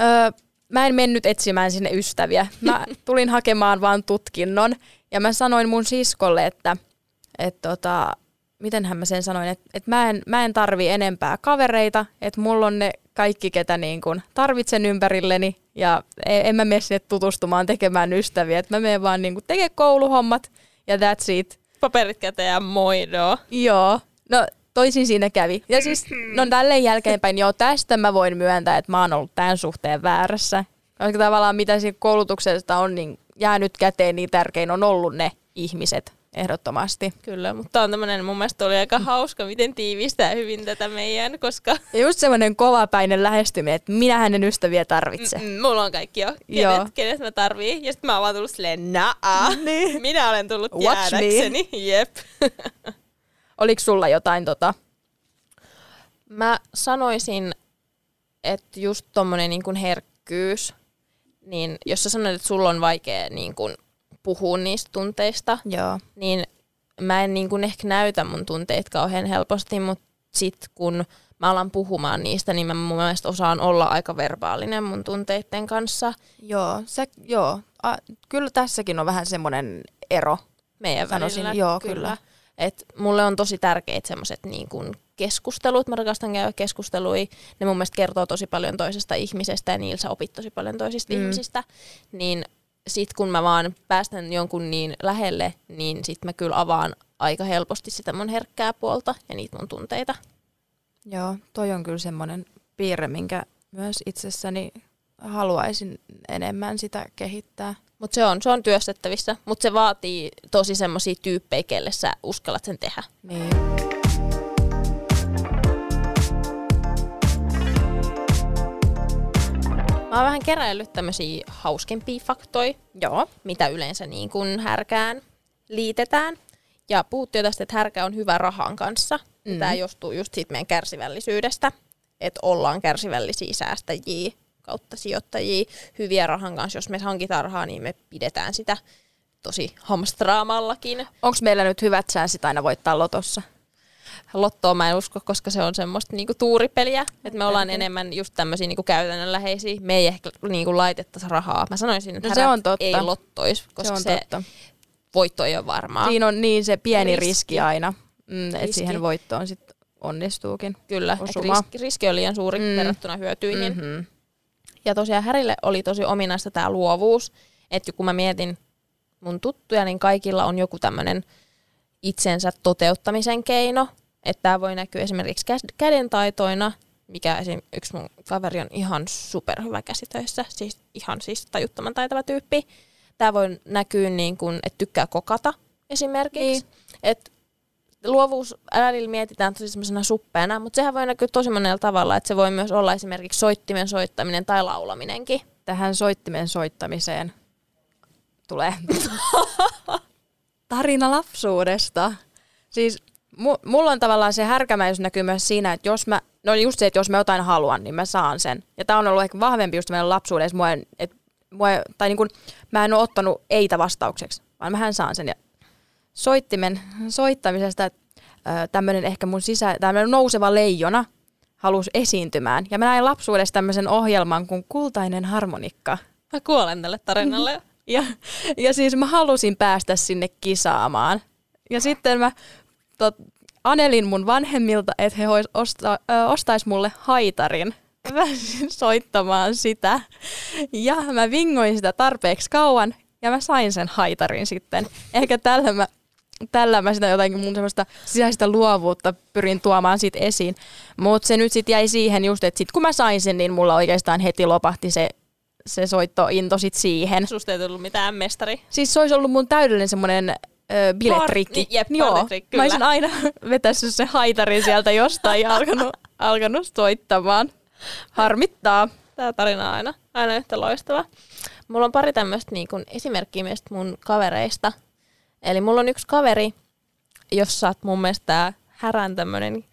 öö, mä en mennyt etsimään sinne ystäviä. Mä tulin hakemaan vaan tutkinnon. Ja mä sanoin mun siskolle, että, että tota, mitenhän mä sen sanoin, että, että mä, en, mä en tarvi enempää kavereita, että mulla on ne kaikki, ketä niin kun tarvitsen ympärilleni, ja en, en mä mene sinne tutustumaan tekemään ystäviä, että mä menen vaan niin tekemään kouluhommat, ja that's it. Paperit käteen ja moido. Joo, no toisin siinä kävi. Ja siis, no tälleen jälkeenpäin, joo, tästä mä voin myöntää, että mä oon ollut tämän suhteen väärässä. Koska tavallaan mitä siinä koulutuksesta on, niin jäänyt käteen, niin tärkein on ollut ne ihmiset ehdottomasti. Kyllä, mutta on tämmöinen, mun mielestä oli aika hauska, miten tiivistää hyvin tätä meidän, koska Ja just semmoinen kovapäinen lähestyminen, että minä hänen ystäviä tarvitse. Mm, mulla on kaikki jo, Joo. kenet, kenet mä tarvii. Ja sitten mä oon vaan tullut silleen, naa, Niin. minä olen tullut Watch me. jäädäkseni. Jep. Oliko sulla jotain tota? Mä sanoisin, että just tommonen niin kuin herkkyys, niin jos sä sanoit, että sulla on vaikea niin kuin puhua niistä tunteista, Joo. niin mä en niin kuin ehkä näytä mun tunteita kauhean helposti, mutta sit kun mä alan puhumaan niistä, niin mä mun mielestä osaan olla aika verbaalinen mun tunteiden kanssa Joo, se, joo. A, kyllä tässäkin on vähän semmoinen ero. meidän Sanoisin, välillä. joo, kyllä. Et mulle on tosi tärkeitä semmoiset niin kuin keskustelut, mä rakastan käydä keskustelui. Ne mun mielestä kertoo tosi paljon toisesta ihmisestä ja niillä sä opit tosi paljon toisista mm. ihmisistä. Niin sit kun mä vaan päästän jonkun niin lähelle, niin sit mä kyllä avaan aika helposti sitä mun herkkää puolta ja niitä mun tunteita. Joo, toi on kyllä semmoinen piirre, minkä myös itsessäni haluaisin enemmän sitä kehittää. Mutta se on, se on työstettävissä, mutta se vaatii tosi semmoisia tyyppejä, kelle sä uskallat sen tehdä. Niin. Mä oon vähän keräillyt tämmöisiä hauskempia faktoja, Joo. mitä yleensä niin kuin härkään liitetään. Ja puhuttiin jo tästä, että härkä on hyvä rahan kanssa. Mm. Mm. Tämä johtuu just siitä meidän kärsivällisyydestä, että ollaan kärsivällisiä säästäjiä kautta sijoittajia hyviä rahan kanssa. Jos me hankitaan rahaa, niin me pidetään sitä tosi hamstraamallakin. Onko meillä nyt hyvät säänsit aina voittaa lotossa? Lottoa mä en usko, koska se on semmoista niinku tuuripeliä. Että me ollaan enemmän just tämmöisiä niinku käytännönläheisiä. Me ei ehkä niinku laitettaisi rahaa. Mä sanoisin, että No se on totta. ei lottois, koska se on se, totta. voitto ei ole varmaa. Siinä on niin se pieni riski, Riski. aina, mm, että siihen voittoon sitten onnistuukin. Kyllä, riski, riski on liian suuri Mm. verrattuna hyötyihin. Mm. Mm-hmm. Ja tosiaan Härille oli tosi ominaista tämä luovuus. Että kun mä mietin mun tuttuja, niin kaikilla on joku tämmöinen itsensä toteuttamisen keino. Että tämä voi näkyä esimerkiksi kädentaitoina, mikä esim. yksi mun kaveri on ihan superhyvä käsitöissä, siis ihan siis tajuttoman taitava tyyppi. Tämä voi näkyä niin kuin, että tykkää kokata esimerkiksi. Niin. Että luovuus välillä mietitään tosi semmoisena suppeena, mutta sehän voi näkyä tosi monella tavalla, että se voi myös olla esimerkiksi soittimen soittaminen tai laulaminenkin. Tähän soittimen soittamiseen tulee tarina lapsuudesta. Siis mulla on tavallaan se härkämäisyys näkyy myös siinä, että jos mä, no just se, että jos mä jotain haluan, niin mä saan sen. Ja tää on ollut ehkä vahvempi just meidän lapsuudessa, mua, että mua, tai niin kun, mä en ole ottanut eitä vastaukseksi, vaan mähän saan sen. Ja soittimen soittamisesta tämmöinen ehkä mun sisä, tämmöinen nouseva leijona halusi esiintymään. Ja mä näin lapsuudessa tämmöisen ohjelman kuin Kultainen harmonikka. Mä kuolen tälle tarinalle. ja, ja siis mä halusin päästä sinne kisaamaan. Ja sitten mä tot, anelin mun vanhemmilta, että he osta, ö, ostais mulle haitarin. Mä soittamaan sitä. Ja mä vingoin sitä tarpeeksi kauan ja mä sain sen haitarin sitten. Ehkä tällä mä tällä mä sitä jotenkin mun semmoista sisäistä luovuutta pyrin tuomaan sit esiin. Mutta se nyt sitten jäi siihen just, että sit kun mä sain sen, niin mulla oikeastaan heti lopahti se, se soittointo sit siihen. Susta ei tullut mitään mestari? Siis se olisi ollut mun täydellinen semmoinen biletrikki. Par- jep, Joo, mä olisin aina vetässyt se haitarin sieltä jostain ja alkanut, alkanut soittamaan. Harmittaa. Tämä tarina on aina, aina yhtä loistava. Mulla on pari tämmöistä niin esimerkkiä meistä mun kavereista – Eli mulla on yksi kaveri, jossa mun mielestä tää härän tämmönen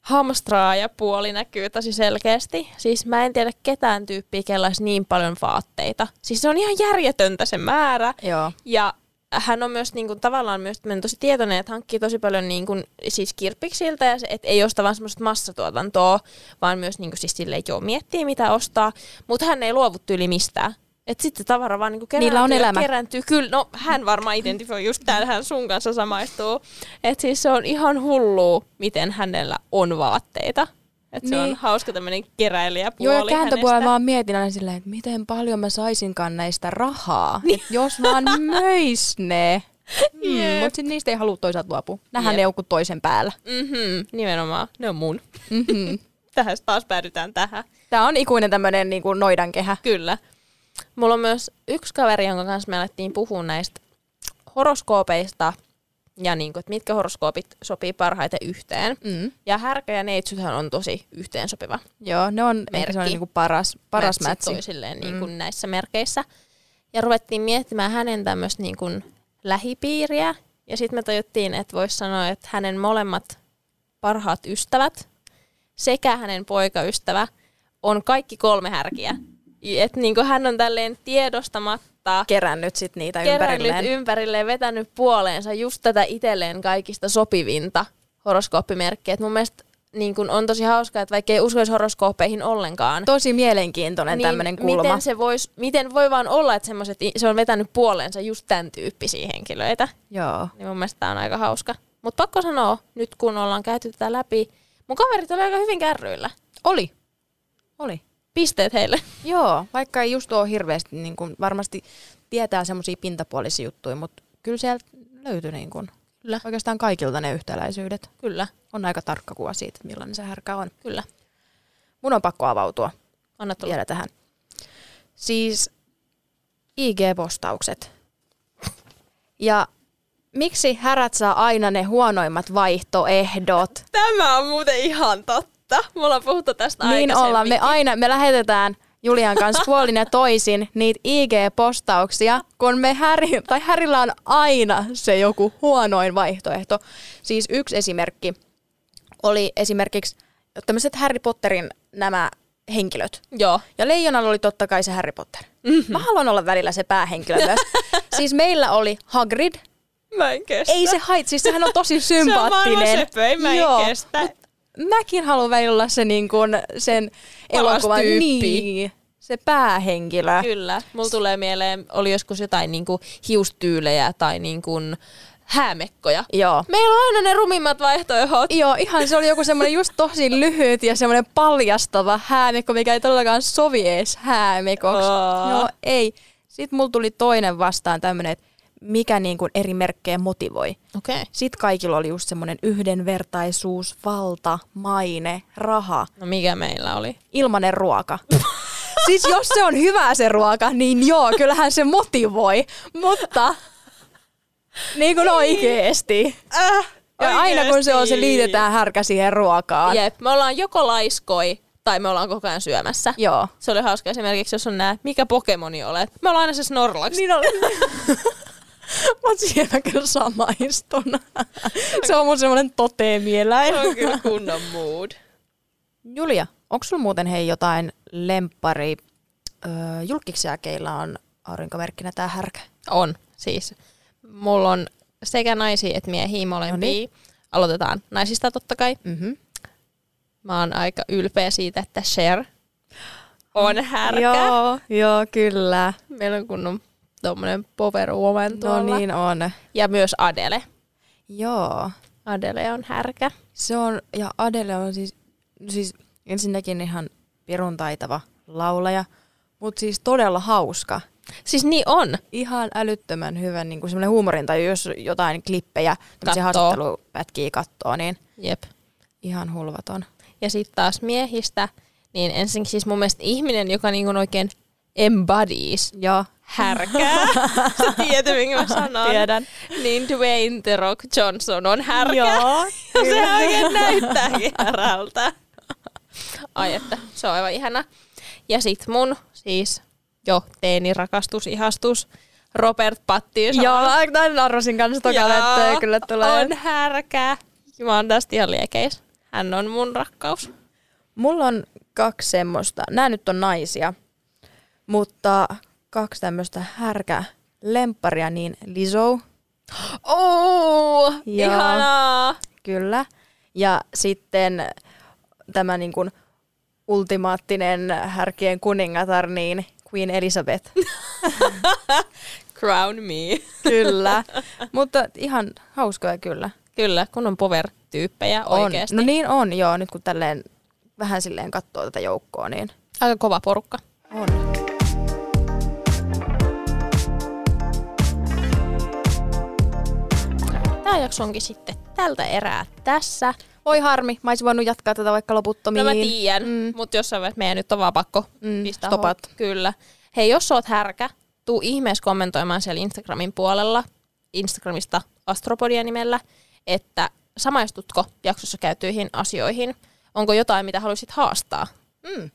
hamstraaja puoli näkyy tosi selkeästi. Siis mä en tiedä ketään tyyppiä, kellä niin paljon vaatteita. Siis se on ihan järjetöntä se määrä. Joo. Ja hän on myös niin kuin, tavallaan myös tosi tietoinen, että hankkii tosi paljon niin kuin, siis kirppiksiltä, ja se, että ei osta vaan semmoista massatuotantoa, vaan myös niin kuin, siis silleen, joo, miettii mitä ostaa, mutta hän ei luovu yli mistään. Että sitten tavara vaan niinku kerääntyy Niillä on elämä. kerääntyy. Kyllä, no hän varmaan identifioi just täällä, hän sun kanssa samaistuu. Että siis se on ihan hullu, miten hänellä on vaatteita. Että niin. se on niin. hauska tämmöinen keräilijäpuoli Joo, ja kääntöpuolella vaan mietin aina silleen, että miten paljon mä saisinkaan näistä rahaa. Niin. Et jos vaan möis ne. Mm, yep. Mutta niistä ei halua toisaalta luopua. Nähän yep. ne joku toisen päällä. Mm-hmm, nimenomaan. Ne on mun. Mm-hmm. Tähän taas päädytään tähän. Tämä on ikuinen tämmöinen niin noidankehä. Kyllä. Mulla on myös yksi kaveri, jonka kanssa me alettiin puhua näistä horoskoopeista ja niin kuin, että mitkä horoskoopit sopii parhaiten yhteen. Mm. Ja härkä ja neitsythän on tosi yhteensopiva Joo, ne on merkki. se on niin kuin paras, paras mätsi. toisilleen niin kuin mm. näissä merkeissä. Ja ruvettiin miettimään hänen tämmöistä niin kuin lähipiiriä. Ja sitten me tajuttiin, että voisi sanoa, että hänen molemmat parhaat ystävät sekä hänen poikaystävä on kaikki kolme härkiä että niinku hän on tälleen tiedostamatta kerännyt sit niitä ympärilleen. ympärilleen, vetänyt puoleensa just tätä itselleen kaikista sopivinta horoskooppimerkkiä. Et mun mielestä niin kun on tosi hauskaa, että vaikka ei uskoisi horoskooppeihin ollenkaan. Tosi mielenkiintoinen niin tämmöinen kulma. Miten, se vois, miten voi vaan olla, että semmoset, se on vetänyt puoleensa just tämän tyyppisiä henkilöitä. Joo. Niin mun mielestä tämä on aika hauska. Mutta pakko sanoa, nyt kun ollaan käyty tätä läpi, mun kaverit oli aika hyvin kärryillä. Oli. Oli pisteet heille. Joo, vaikka ei just ole hirveästi, niin kuin varmasti tietää semmoisia pintapuolisia juttuja, mutta kyllä sieltä löytyy niin kuin, kyllä. oikeastaan kaikilta ne yhtäläisyydet. Kyllä. On aika tarkka kuva siitä, millainen se härkä on. Kyllä. Mun on pakko avautua Anna tulla. vielä tähän. Siis IG-postaukset. Ja miksi härät saa aina ne huonoimmat vaihtoehdot? Tämä on muuten ihan totta totta. Me ollaan puhuttu tästä Niin ollaan. Me aina, me lähetetään Julian kanssa puolin ja toisin niitä IG-postauksia, kun me Häri, tai Härillä on aina se joku huonoin vaihtoehto. Siis yksi esimerkki oli esimerkiksi tämmöiset Harry Potterin nämä henkilöt. Joo. Ja Leijonalla oli totta kai se Harry Potter. Mm-hmm. Mä haluan olla välillä se päähenkilö myös. siis meillä oli Hagrid. Mä en kestä. Ei se hait, siis sehän on tosi sympaattinen. se on söpö, mä en Joo, kestä mäkin haluan välillä olla se niin kuin sen elokuvan niin, se päähenkilö. Kyllä. Mulla tulee mieleen, oli joskus jotain niin kuin hiustyylejä tai niin kuin häämekkoja. Joo. Meillä on aina ne rumimmat vaihtoehdot. Joo, ihan se oli joku semmoinen just tosi lyhyt ja semmoinen paljastava häämekko, mikä ei todellakaan sovi edes häämekoksi. Aa. Joo, ei. Sitten mulla tuli toinen vastaan tämmöinen, että mikä niin kuin eri merkkejä motivoi. Okay. Sitten kaikilla oli just semmoinen yhdenvertaisuus, valta, maine, raha, No mikä meillä oli? ilmanen ruoka. siis jos se on hyvä se ruoka, niin joo, kyllähän se motivoi, mutta niin kuin oikeesti. Äh, Ja aina kun se on, se liitetään härkä siihen ruokaan. Jep, me ollaan joko laiskoi tai me ollaan koko ajan syömässä. Joo. Se oli hauska esimerkiksi, jos on nää, mikä Pokemoni olet. Me ollaan aina se Snorlax. Niin on. Mä oon siellä kyllä samaistun. se on mun semmonen toteemieläin. on kyllä kunnon mood. Julia, onko sulla muuten hei jotain lemppari öö, julkiksia, keillä on aurinkomerkkinä tää härkä? On, siis. Mulla on sekä naisia että miehiä molempia. Noniin. Aloitetaan naisista totta kai. Mm-hmm. Mä oon aika ylpeä siitä, että Cher on härkä. Joo, joo, kyllä. Meillä on kunnon tommonen power woman No tuolla. niin on. Ja myös Adele. Joo. Adele on härkä. Se on, ja Adele on siis, siis ensinnäkin ihan pirun taitava laulaja, mutta siis todella hauska. Siis niin on. Ihan älyttömän hyvä niin kuin semmoinen huumorintaju, jos jotain klippejä, tämmöisiä haastattelupätkiä kattoo, niin Jep. ihan hulvaton. Ja sitten taas miehistä, niin ensinnäkin siis mun mielestä ihminen, joka niinku oikein embodies Joo. Härkää. Sä tiedät, minkä mä sanon. Tiedän. Niin Dwayne The Rock Johnson on härkä. Joo. Ja se oikein näyttääkin härältä. Ai että, se on aivan ihana. Ja sit mun siis jo teini rakastus, ihastus, Robert Pattinson. Joo, mä tämän arvasin kanssa tokalla, että kyllä tulee. on härkä. Mä oon tästä ihan liekeis. Hän on mun rakkaus. Mulla on kaksi semmoista, nämä nyt on naisia, mutta kaksi tämmöistä härkä lempparia, niin Lizzo, Oh, Joo. ihanaa. kyllä, ja sitten tämä niin kuin ultimaattinen härkien kuningatar, niin Queen Elizabeth. Crown me. kyllä, mutta ihan hauskoja kyllä. Kyllä, kun on power-tyyppejä On. oikeasti. No niin on, joo, nyt kun tälleen vähän silleen katsoo tätä joukkoa, niin Aika kova porukka. on. Tämä jakso onkin sitten tältä erää tässä. Oi harmi, mä olisin voinut jatkaa tätä vaikka loputtomiin. No mä tiedän, Mm. mutta jossain vaiheessa meidän nyt on vaan pakko Mm, pistää stopat. Kyllä. Hei, jos oot härkä, tuu ihmeessä kommentoimaan siellä Instagramin puolella, Instagramista Astropodia nimellä, että samaistutko jaksossa käytyihin asioihin. Onko jotain, mitä haluaisit haastaa? Mm.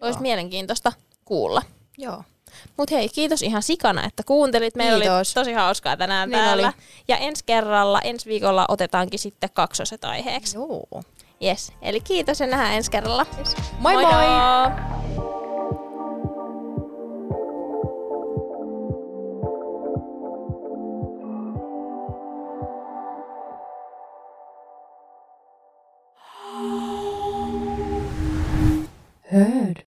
Olisi Joo. mielenkiintoista kuulla. Joo. Mutta hei, kiitos ihan sikana, että kuuntelit. Meillä oli Kiitos. tosi hauskaa tänään Niin täällä. oli. Ja ensi kerralla, ensi viikolla otetaankin sitten kaksoset aiheeksi. Joo. Yes. Eli kiitos ja nähdään ensi kerralla. Moi moi! Moikka! Hörd.